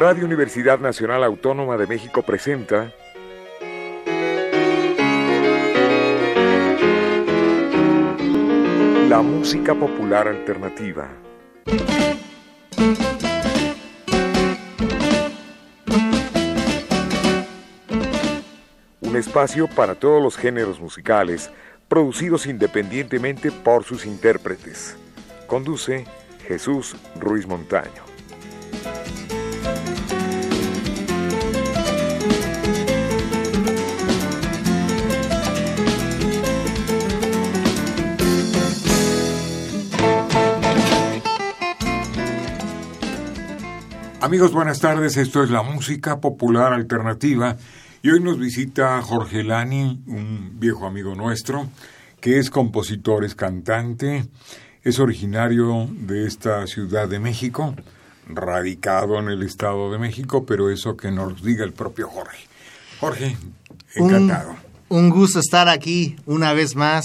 Radio Universidad Nacional Autónoma de México presenta La música popular alternativa. Un espacio para todos los géneros musicales, producidos independientemente por sus intérpretes. Conduce Jesús Ruiz Montaño. Amigos, buenas tardes. Esto es la música popular alternativa y hoy nos visita Jorge Lani, un viejo amigo nuestro, que es compositor, es cantante, es originario de esta Ciudad de México, radicado en el Estado de México, pero eso que nos diga el propio Jorge. Jorge, encantado. Un, gusto estar aquí una vez más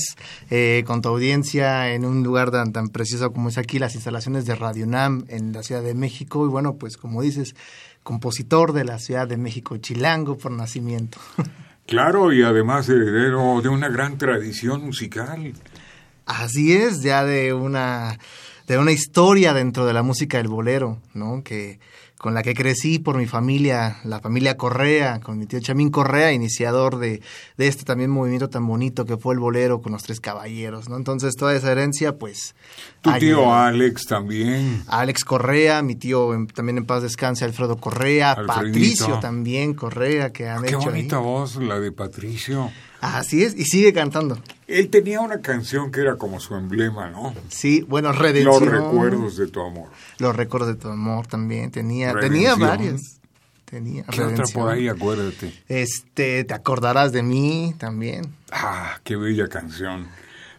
eh, con tu audiencia en un lugar tan, tan precioso como es aquí, las instalaciones de Radio Nam en la Ciudad de México. Y bueno, pues como dices, compositor de la Ciudad de México, chilango por nacimiento. Claro, y además heredero de una gran tradición musical. Así es, ya de una, de una historia dentro de la música del bolero, ¿no? Que, con la que crecí por mi familia, la familia Correa, con mi tío Chamín Correa, iniciador de, de, este también movimiento tan bonito que fue el bolero con los tres caballeros, ¿no? Entonces toda esa herencia, pues... Tu tío Alex también. Alex Correa, mi tío también en paz descanse, Alfredo Correa, Patricio también Correa, que han hecho... Qué bonita voz la de Patricio. Así es, y sigue cantando. Él tenía una canción que era como su emblema, ¿no? Sí, bueno, Redención. Los recuerdos de tu amor. Los recuerdos de tu amor también. Tenía, tenía varias. Tenía ¿Qué otra por ahí, acuérdate? Este, te acordarás de mí también. Ah, qué bella canción.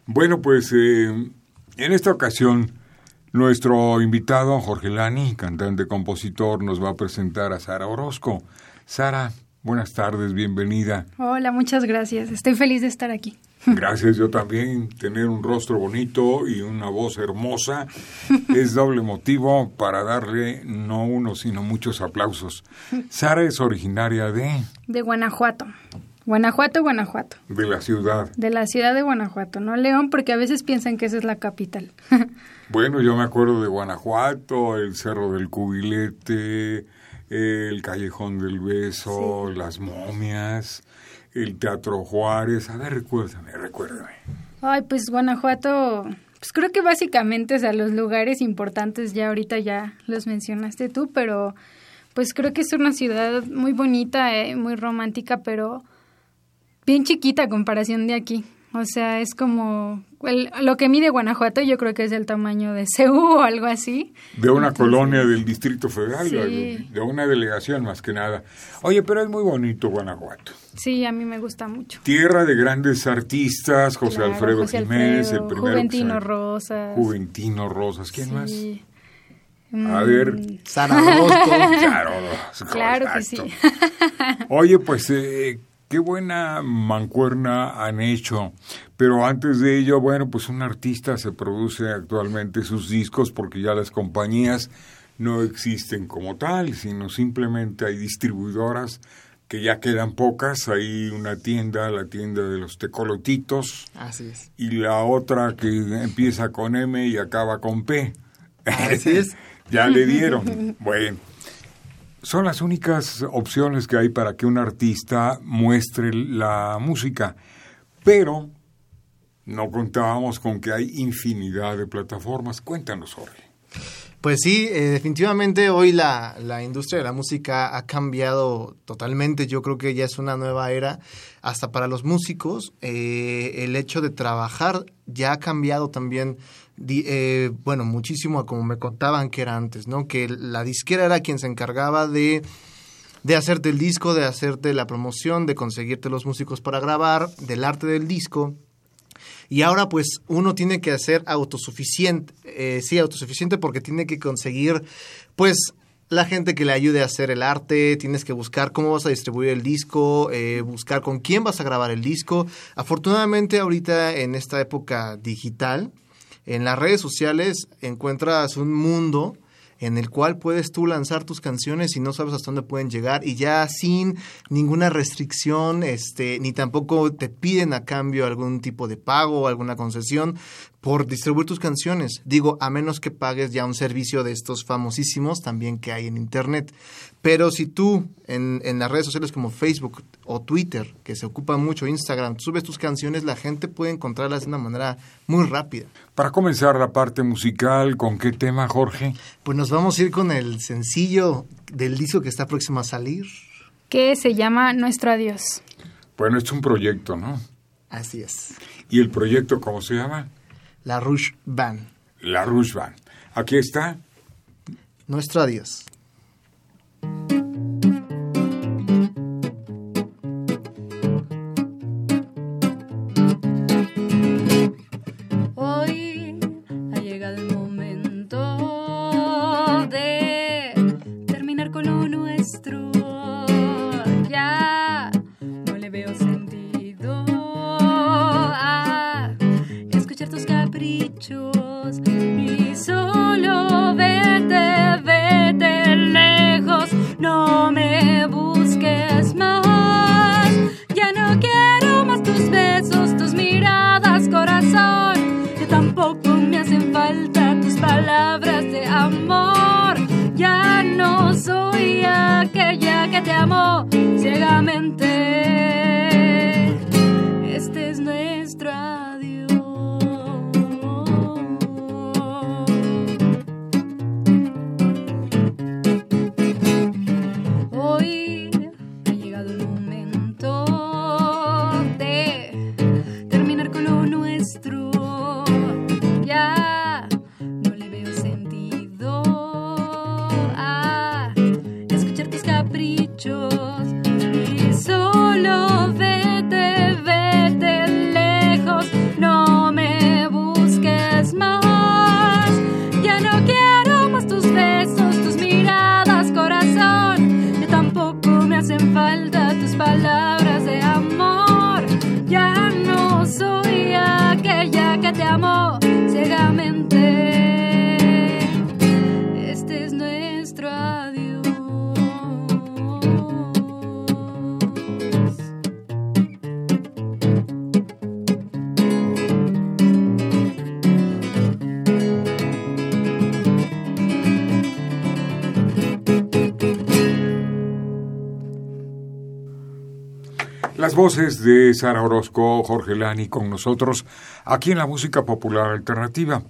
Bueno, pues eh, en esta ocasión nuestro invitado Jorge Lani, cantante compositor, nos va a presentar a Sara Orozco. Sara, Buenas tardes, bienvenida. Hola, muchas gracias. Estoy feliz de estar aquí. Gracias, yo también. Tener un rostro bonito y una voz hermosa es doble motivo para darle no uno, sino muchos aplausos. Sara es originaria de... De Guanajuato. Guanajuato, Guanajuato. De la ciudad. De la ciudad de Guanajuato, no León, porque a veces piensan que esa es la capital. bueno, yo me acuerdo de Guanajuato, el Cerro del Cubilete, el Callejón del Beso, las momias, el Teatro Juárez. A ver, recuérdame, recuérdame. Ay, pues Guanajuato, pues creo que básicamente, o sea, los lugares importantes ya ahorita ya los mencionaste tú, pero pues creo que es una ciudad muy bonita, eh, muy romántica, pero bien chiquita a comparación de aquí. O sea, es como lo que mide Guanajuato, yo creo que es del tamaño de CEU o algo así. De una colonia del Distrito Federal, de una delegación más que nada. Oye, pero es muy bonito Guanajuato. Sí, a mí me gusta mucho. Tierra de grandes artistas, José Alfredo Jiménez, el primero. Juventino Rosas. Juventino Rosas, ¿quién más? A ver. Mm. Sara Orozco. Claro que sí. Oye, pues eh, qué buena mancuerna han hecho. Pero antes de ello, bueno, pues un artista se produce actualmente sus discos porque ya las compañías no existen como tal, sino simplemente hay distribuidoras que ya quedan pocas. Hay una tienda, la tienda de los tecolotitos. Así es. Y la otra que empieza con M y acaba con P. Así es. ya le dieron. Bueno son las únicas opciones que hay para que un artista muestre la música. Pero no contábamos con que hay infinidad de plataformas. Cuéntanos, Jorge. Pues sí, eh, definitivamente hoy la, la, industria de la música ha cambiado totalmente. Yo creo que ya es una nueva era. Hasta para los músicos, eh, el hecho de trabajar ya ha cambiado también eh, bueno, muchísimo a como me contaban que era antes, ¿no? Que la disquera era quien se encargaba de, de hacerte el disco, de hacerte la promoción, de conseguirte los músicos para grabar, del arte del disco. Y ahora pues uno tiene que hacer autosuficiente, eh, sí, autosuficiente porque tiene que conseguir pues la gente que le ayude a hacer el arte, tienes que buscar cómo vas a distribuir el disco, eh, buscar con quién vas a grabar el disco. Afortunadamente ahorita en esta época digital, en las redes sociales encuentras un mundo en el cual puedes tú lanzar tus canciones y no sabes hasta dónde pueden llegar y ya sin ninguna restricción, este, ni tampoco te piden a cambio algún tipo de pago o alguna concesión por distribuir tus canciones. Digo, a menos que pagues ya un servicio de estos famosísimos también que hay en Internet. Pero si tú en, en las redes sociales como Facebook o Twitter, que se ocupa mucho, Instagram, subes tus canciones, la gente puede encontrarlas de una manera muy rápida. Para comenzar la parte musical, ¿con qué tema, Jorge? Pues nos vamos a ir con el sencillo del disco que está próximo a salir. Que se llama Nuestro Adiós. Bueno, es un proyecto, ¿no? Así es. ¿Y el proyecto cómo se llama? La Rouge Band. La Rouge Band. Aquí está. Nuestro adiós. Voces de Sara Orozco, Jorge Lani con nosotros aquí en la música popular alternativa.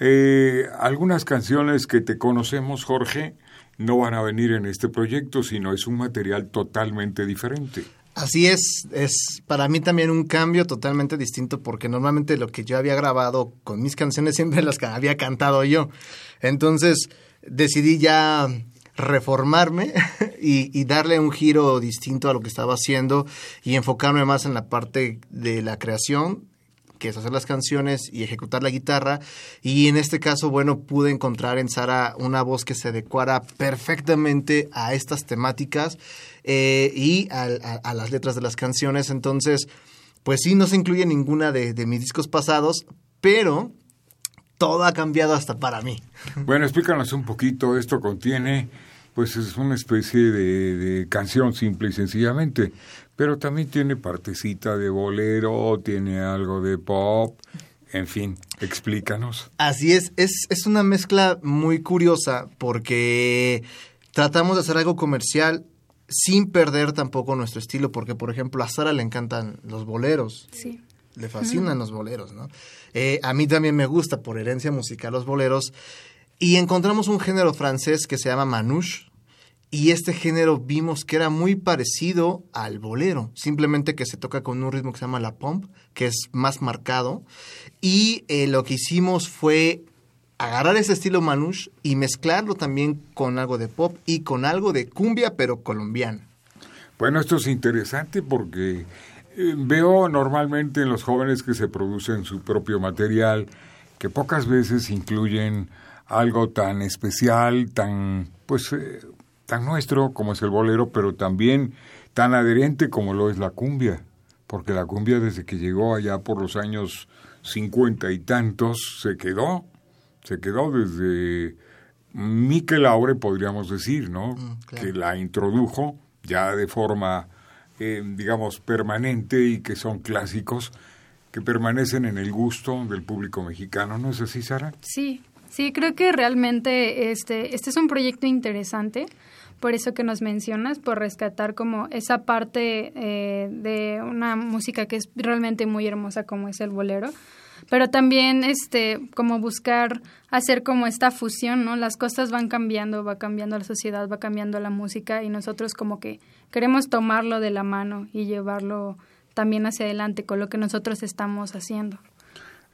Eh, algunas canciones que te conocemos, Jorge, no van a venir en este proyecto, sino es un material totalmente diferente. Así es, es para mí también un cambio totalmente distinto porque normalmente lo que yo había grabado con mis canciones siempre las había cantado yo. Entonces decidí ya reformarme y, darle un giro distinto a lo que estaba haciendo y enfocarme más en la parte de la creación, que es hacer las canciones y ejecutar la guitarra. Y en este caso, bueno, pude encontrar en Sara una voz que se adecuara perfectamente a estas temáticas eh, y a, las letras de las canciones. Entonces, pues sí, no se incluye ninguna de mis discos pasados, pero todo ha cambiado hasta para mí. Bueno, explícanos un poquito. Esto contiene, pues es una especie de, de, canción simple y sencillamente, pero también tiene partecita de bolero, tiene algo de pop, en fin, explícanos. Así es, es, es una mezcla muy curiosa porque tratamos de hacer algo comercial sin perder tampoco nuestro estilo, porque por ejemplo a Sara le encantan los boleros. Sí. Le fascinan los boleros, ¿no? Eh, a mí también me gusta por herencia musical los boleros. Y encontramos un género francés que se llama manouche. Y este género vimos que era muy parecido al bolero, simplemente que se toca con un ritmo que se llama la pomp, que es más marcado. Y eh, lo que hicimos fue agarrar ese estilo manouche y mezclarlo también con algo de pop y con algo de cumbia, pero colombiana. Bueno, esto es interesante porque Veo normalmente en los jóvenes que se producen su propio material que pocas veces incluyen algo tan especial, tan pues eh, tan nuestro como es el bolero, pero también tan adherente como lo es la cumbia, porque la cumbia desde que llegó allá por los años cincuenta y tantos se quedó, se quedó desde Miquel Aure, podríamos decir, ¿no? Mm, claro. Que la introdujo ya de forma, eh, digamos, permanente y que son clásicos que permanecen en el gusto del público mexicano, ¿no es así, Sara? Sí, sí, creo que realmente este, este es un proyecto interesante, por eso que nos mencionas, por rescatar como esa parte eh, de una música que es realmente muy hermosa como es el bolero, pero también este como buscar hacer como esta fusión, ¿no? Las cosas van cambiando, va cambiando la sociedad, va cambiando la música y nosotros como que queremos tomarlo de la mano y llevarlo también hacia adelante con lo que nosotros estamos haciendo.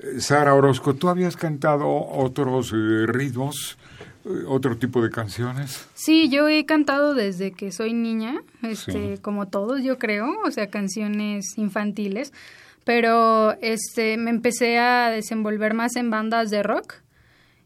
Eh, Sara Orozco, ¿tú habías cantado otros eh, ritmos, eh, otro tipo de canciones? Sí, yo he cantado desde que soy niña, este, Sí. como todos, yo creo, o sea, canciones infantiles, pero este, me empecé a desenvolver más en bandas de rock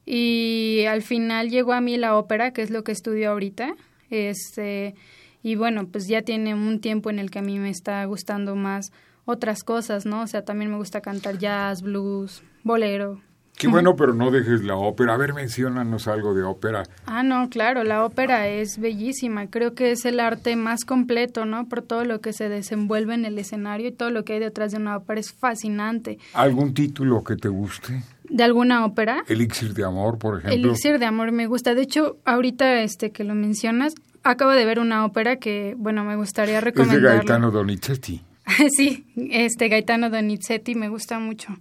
y al final llegó a mí la ópera, que es lo que estudio ahorita, este, y bueno, pues ya tiene un tiempo en el que a mí me está gustando más otras cosas, ¿no? O sea, también me gusta cantar jazz, blues, bolero. Qué bueno, pero no dejes la ópera. A ver, menciónanos algo de ópera. Ah, no, claro, la ópera es bellísima. Creo que es el arte más completo, ¿no? Por todo lo que se desenvuelve en el escenario y todo lo que hay detrás de una ópera es fascinante. ¿Algún título que te guste? ¿De alguna ópera? Elixir de amor, por ejemplo. Elixir de amor me gusta. De hecho, ahorita este que lo mencionas, acabo de ver una ópera que, bueno, me gustaría Es de. Gaetano Donizetti. sí, este Gaetano Donizetti me gusta mucho.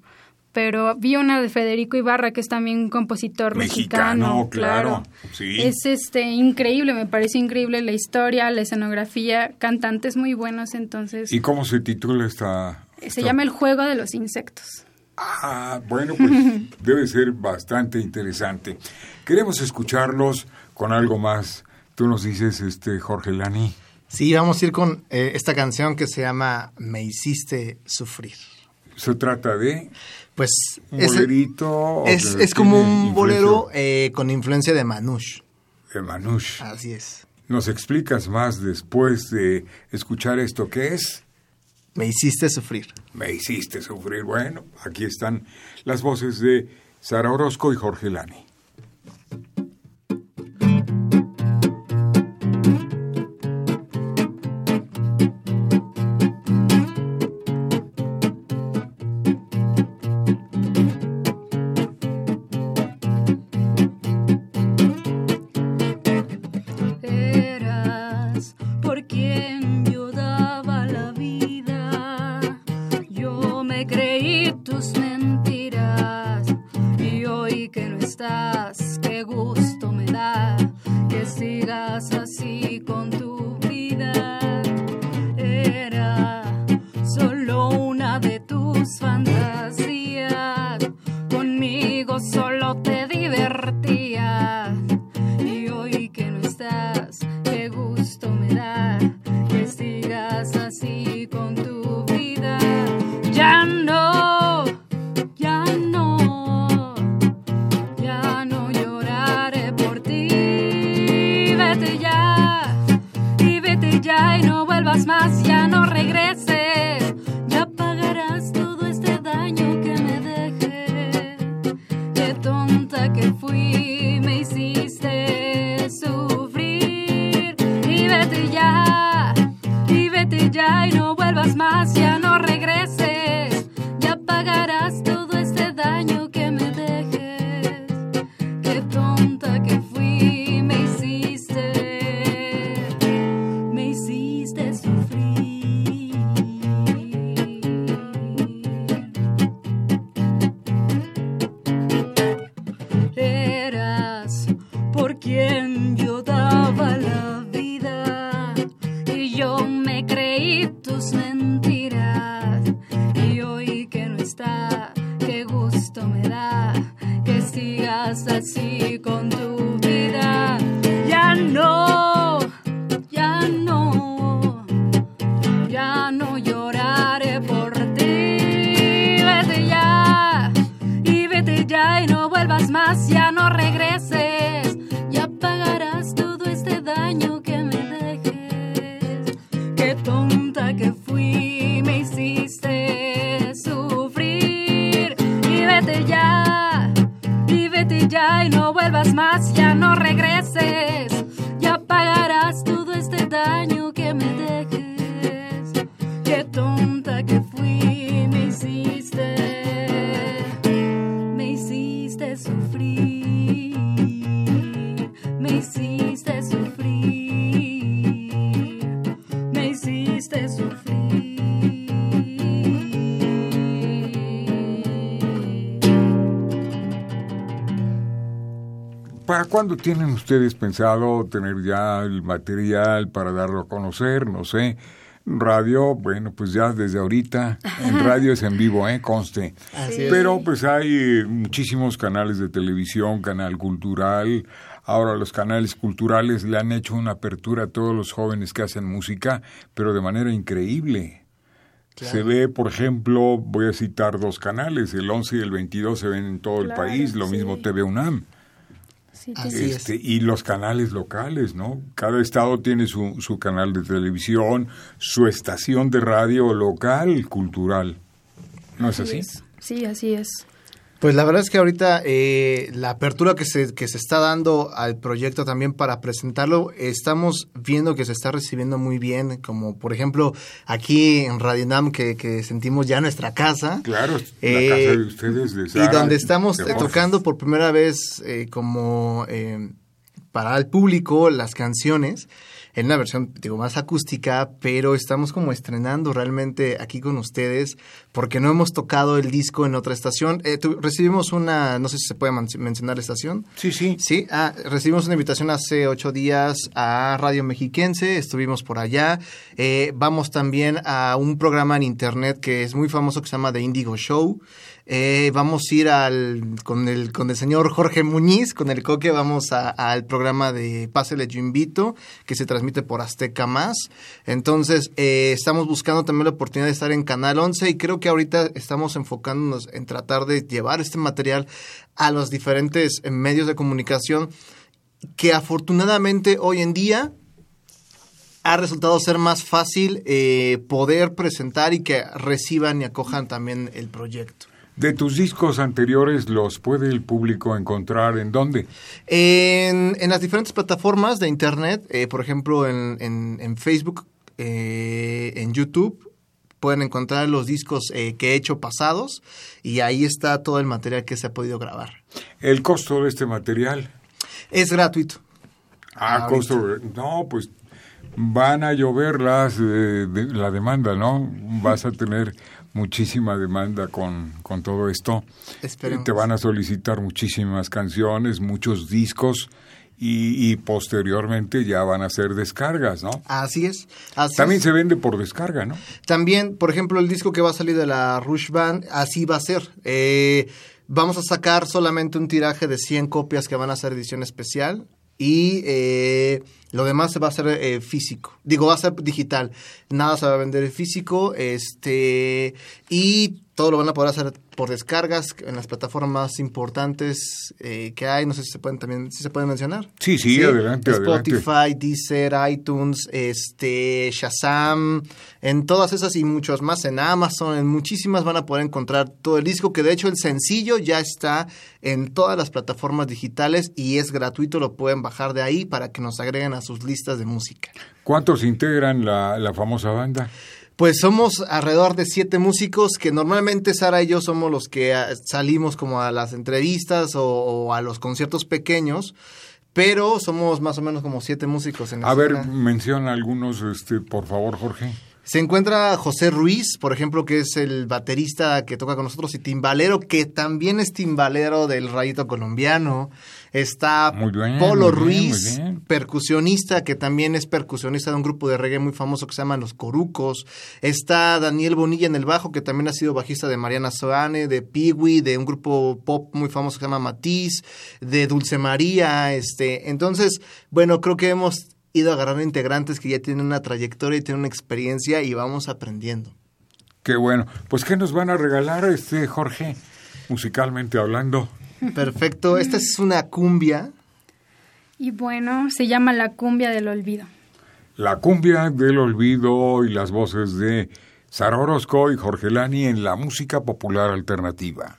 Pero vi una de Federico Ibarra, que es también un compositor Mexicano, mexicano. claro, sí. Es este increíble, me parece increíble la historia, la escenografía, cantantes muy buenos, entonces ¿Y cómo se titula esta...? se esta- llama El juego de los insectos. Ah, bueno, pues debe ser bastante interesante. Queremos escucharlos con algo más. Tú nos dices, este Jorge Lani. Sí, vamos a ir con eh, esta canción que se llama Me hiciste sufrir. Se trata de Pues es, bolerito. es, como un bolero eh, con influencia de Manouche. De Manouche. Así es. ¿Nos explicas más después de escuchar esto que es? Me hiciste sufrir. Me hiciste sufrir. Bueno, aquí están las voces de Sara Orozco y Jorge Lani. Ya, y vete ya y no vuelvas más, ya sigas así hiciste sufrir, me hiciste sufrir. ¿Para cuándo tienen ustedes pensado tener ya el material para darlo a conocer? No sé. Radio, bueno, pues ya desde ahorita, en radio es en vivo, ¿eh? Conste. Así Pero pues hay eh, muchísimos canales de televisión, canal cultural, Ahora los canales culturales le han hecho una apertura a todos los jóvenes que hacen música, pero de manera increíble. Se ve, por ejemplo, voy a citar dos canales, el 11 y el 22 se ven en todo el país, lo sí. mismo TV UNAM. Sí, Así tiene- es. Este, y los canales locales, ¿no? Cada estado tiene su, su canal de televisión, su estación de radio local cultural. ¿No es así? es. Sí, así es. Pues la verdad es que ahorita eh, la apertura que se, que se está dando al proyecto también para presentarlo, estamos viendo que se está recibiendo muy bien, como por ejemplo aquí en Radio Nam que, que sentimos ya nuestra casa. Claro, la Eh, casa de ustedes, de y donde estamos eh, tocando por primera vez eh, como eh, para el público las canciones en una versión digo más acústica pero estamos como estrenando realmente aquí con ustedes porque no hemos tocado el disco en otra estación Eh, tu- recibimos una no sé si se puede mencionar la estación Sí, sí. Sí, ah, recibimos una invitación hace ocho días a Radio Mexiquense, estuvimos por allá. Eh, vamos también a un programa en internet que es muy famoso que se llama The Indigo Show. Eh, vamos a ir al, con, el, con el señor Jorge Muñiz, con el coque, vamos al programa de Pásele Yo Invito, que se transmite por Azteca Más. Entonces, eh, estamos buscando también la oportunidad de estar en Canal 11 y creo que ahorita estamos enfocándonos en tratar de llevar este material a los diferentes eh, medios de comunicación que afortunadamente hoy en día ha resultado ser más fácil eh, poder presentar y que reciban y acojan también el proyecto. De tus discos anteriores, ¿los puede el público encontrar en dónde? En, en las diferentes plataformas de internet, eh, por ejemplo en, en- en Facebook, eh, en YouTube, pueden encontrar los discos eh, que he hecho pasados y ahí está todo el material que se ha podido grabar. El costo de este material. Es gratuito. Ah, Ahorita. costo. No, pues van a llover las, eh, de- la demanda, ¿no? Vas a tener muchísima demanda con, con todo esto. Esperemos. Te van a solicitar muchísimas canciones, muchos discos y, y posteriormente ya van a ser descargas, ¿no? Así es. Así También es. se vende por descarga, ¿no? También, por ejemplo, el disco que va a salir de la Rush Band, así va a ser. Eh, vamos a sacar solamente un tiraje de 100 copias que van a ser edición especial y eh, lo demás va a hacer eh, físico. Digo, va a ser digital. Nada se va a vender en físico. Este, y todo lo van a poder hacer por descargas en las plataformas importantes eh, que hay. No sé si se pueden también, si se pueden mencionar. Sí, sí, adelante, adelante. Spotify, Deezer, iTunes, este, Shazam, en todas esas y muchos más, en Amazon, en muchísimas van a poder encontrar todo el disco, que de hecho el sencillo ya está en todas las plataformas digitales y es gratuito, lo pueden bajar de ahí para que nos agreguen a sus listas de música. ¿Cuántos integran la, la famosa banda? Pues somos alrededor de siete músicos que normalmente Sara y yo somos los que ah, salimos como a las entrevistas o, o a los conciertos pequeños, pero somos más o menos como siete músicos en A ver, escena. menciona algunos, este, por favor, Jorge. Se encuentra José Ruiz, por ejemplo, que es el baterista que toca con nosotros, y timbalero, que también es timbalero del Rayito Colombiano. Está bien, Polo muy bien, Ruiz, muy bien. percusionista, que también es percusionista de un grupo de reggae muy famoso que se llama Los Corucos. Está Daniel Bonilla en el bajo, que también ha sido bajista de Mariana Soane, de Piwi, de un grupo pop muy famoso que se llama Matiz, de Dulce María. Este. Entonces, bueno, creo que hemos ido agarrando integrantes que ya tienen una trayectoria y tienen una experiencia y vamos aprendiendo. Qué bueno. Pues, ¿qué nos van a regalar, este Jorge, musicalmente hablando? Perfecto, esta es una cumbia. Y bueno, se llama La cumbia del olvido. La cumbia del olvido y las voces de Sara Orozco y Jorge Lani en la música popular alternativa.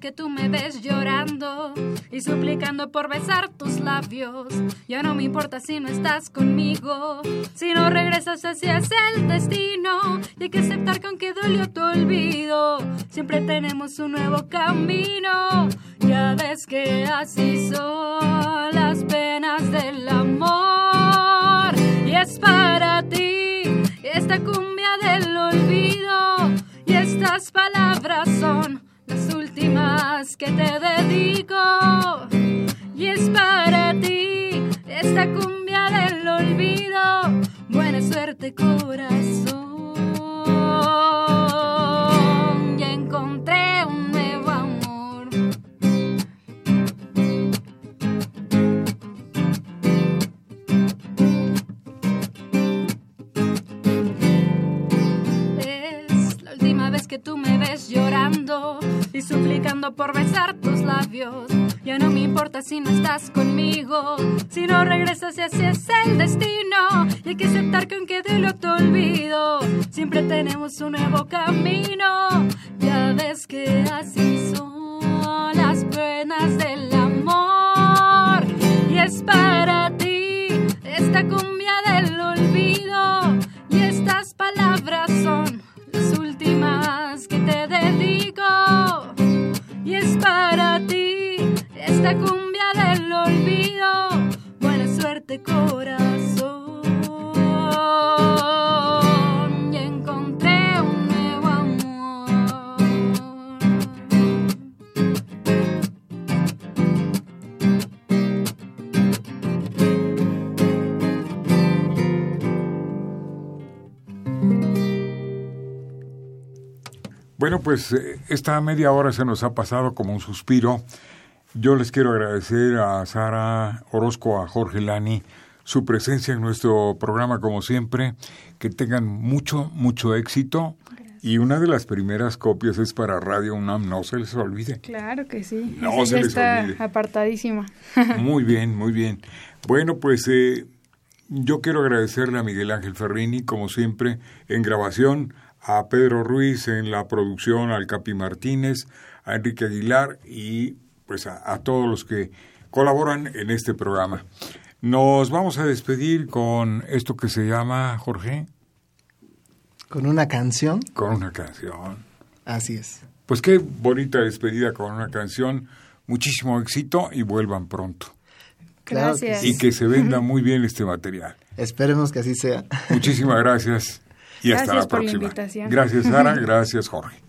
Que tú me ves llorando y suplicando por besar tus labios. Ya no me importa si no estás conmigo, si no regresas hacia el destino. Y hay que aceptar que aunque dolió tu olvido, siempre tenemos un nuevo camino. Ya ves que así soy. las penas del amor. Y es para ti esta cumbia del olvido. Y estas palabras son últimas que te dedico. Y es para ti esta cumbia del olvido. Buena suerte, corazón. Tú me ves llorando y suplicando por besar tus labios. Ya no me importa si no estás conmigo, si no regresas y así es el destino. Y hay que aceptar que aunque de lo te olvido, siempre tenemos un nuevo camino. Ya ves que así son las penas del amor. Y es para ti esta cumbia te dedico. Y es para ti esta cumbia del olvido. Buena suerte, corazón. Bueno, pues eh, esta media hora se nos ha pasado como un suspiro. Yo les quiero agradecer a Sara Orozco, a Jorge Lani, su presencia en nuestro programa como siempre. Que tengan mucho, mucho éxito. Y una de las primeras copias es para Radio UNAM, no se les olvide. Claro que sí. No Esa se les está olvide. apartadísima. Muy bien, muy bien. Bueno, pues eh, yo quiero agradecerle a Miguel Ángel Ferrini, como siempre, en grabación, a Pedro Ruiz en la producción, al Capi Martínez, a Enrique Aguilar y pues a, a todos los que colaboran en este programa. Nos vamos a despedir con esto que se llama, Jorge, Con una canción, con una canción. así es. Pues qué bonita despedida con una canción. Muchísimo éxito y vuelvan pronto. Gracias. Y que se venda muy bien este material. Esperemos que así sea. Muchísimas gracias y hasta Gracias la por la invitación. Gracias Sara, gracias Jorge.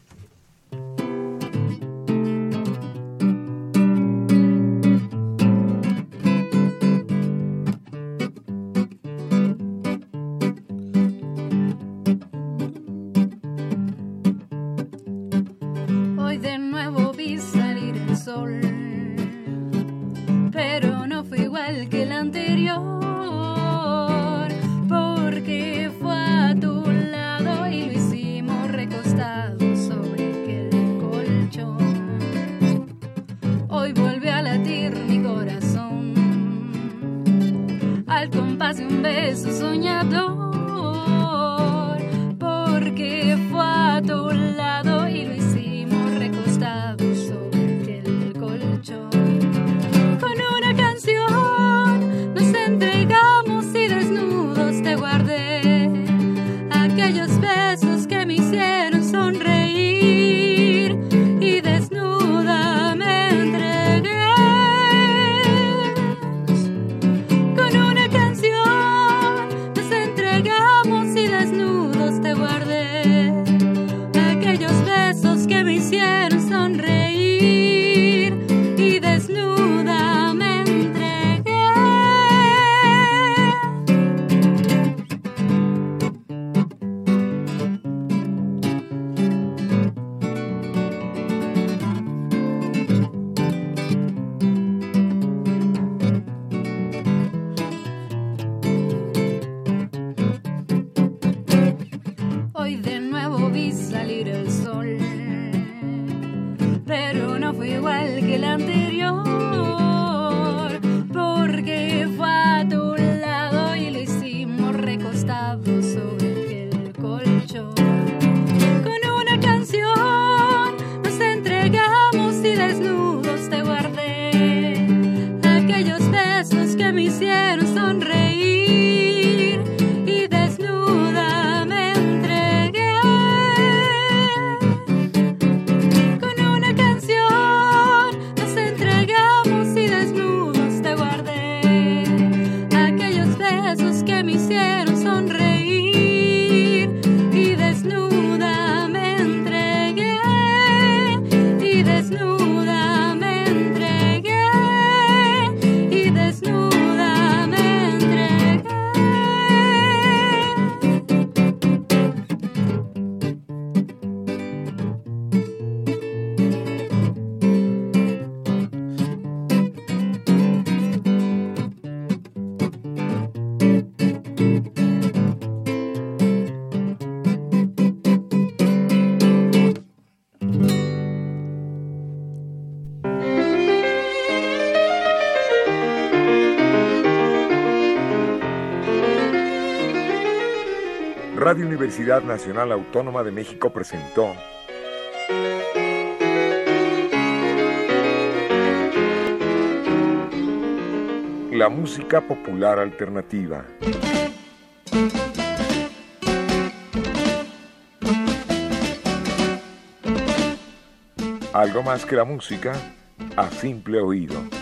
De un beso soñador, Radio Universidad Nacional Autónoma de México presentó La música popular alternativa. Algo más que la música a simple oído.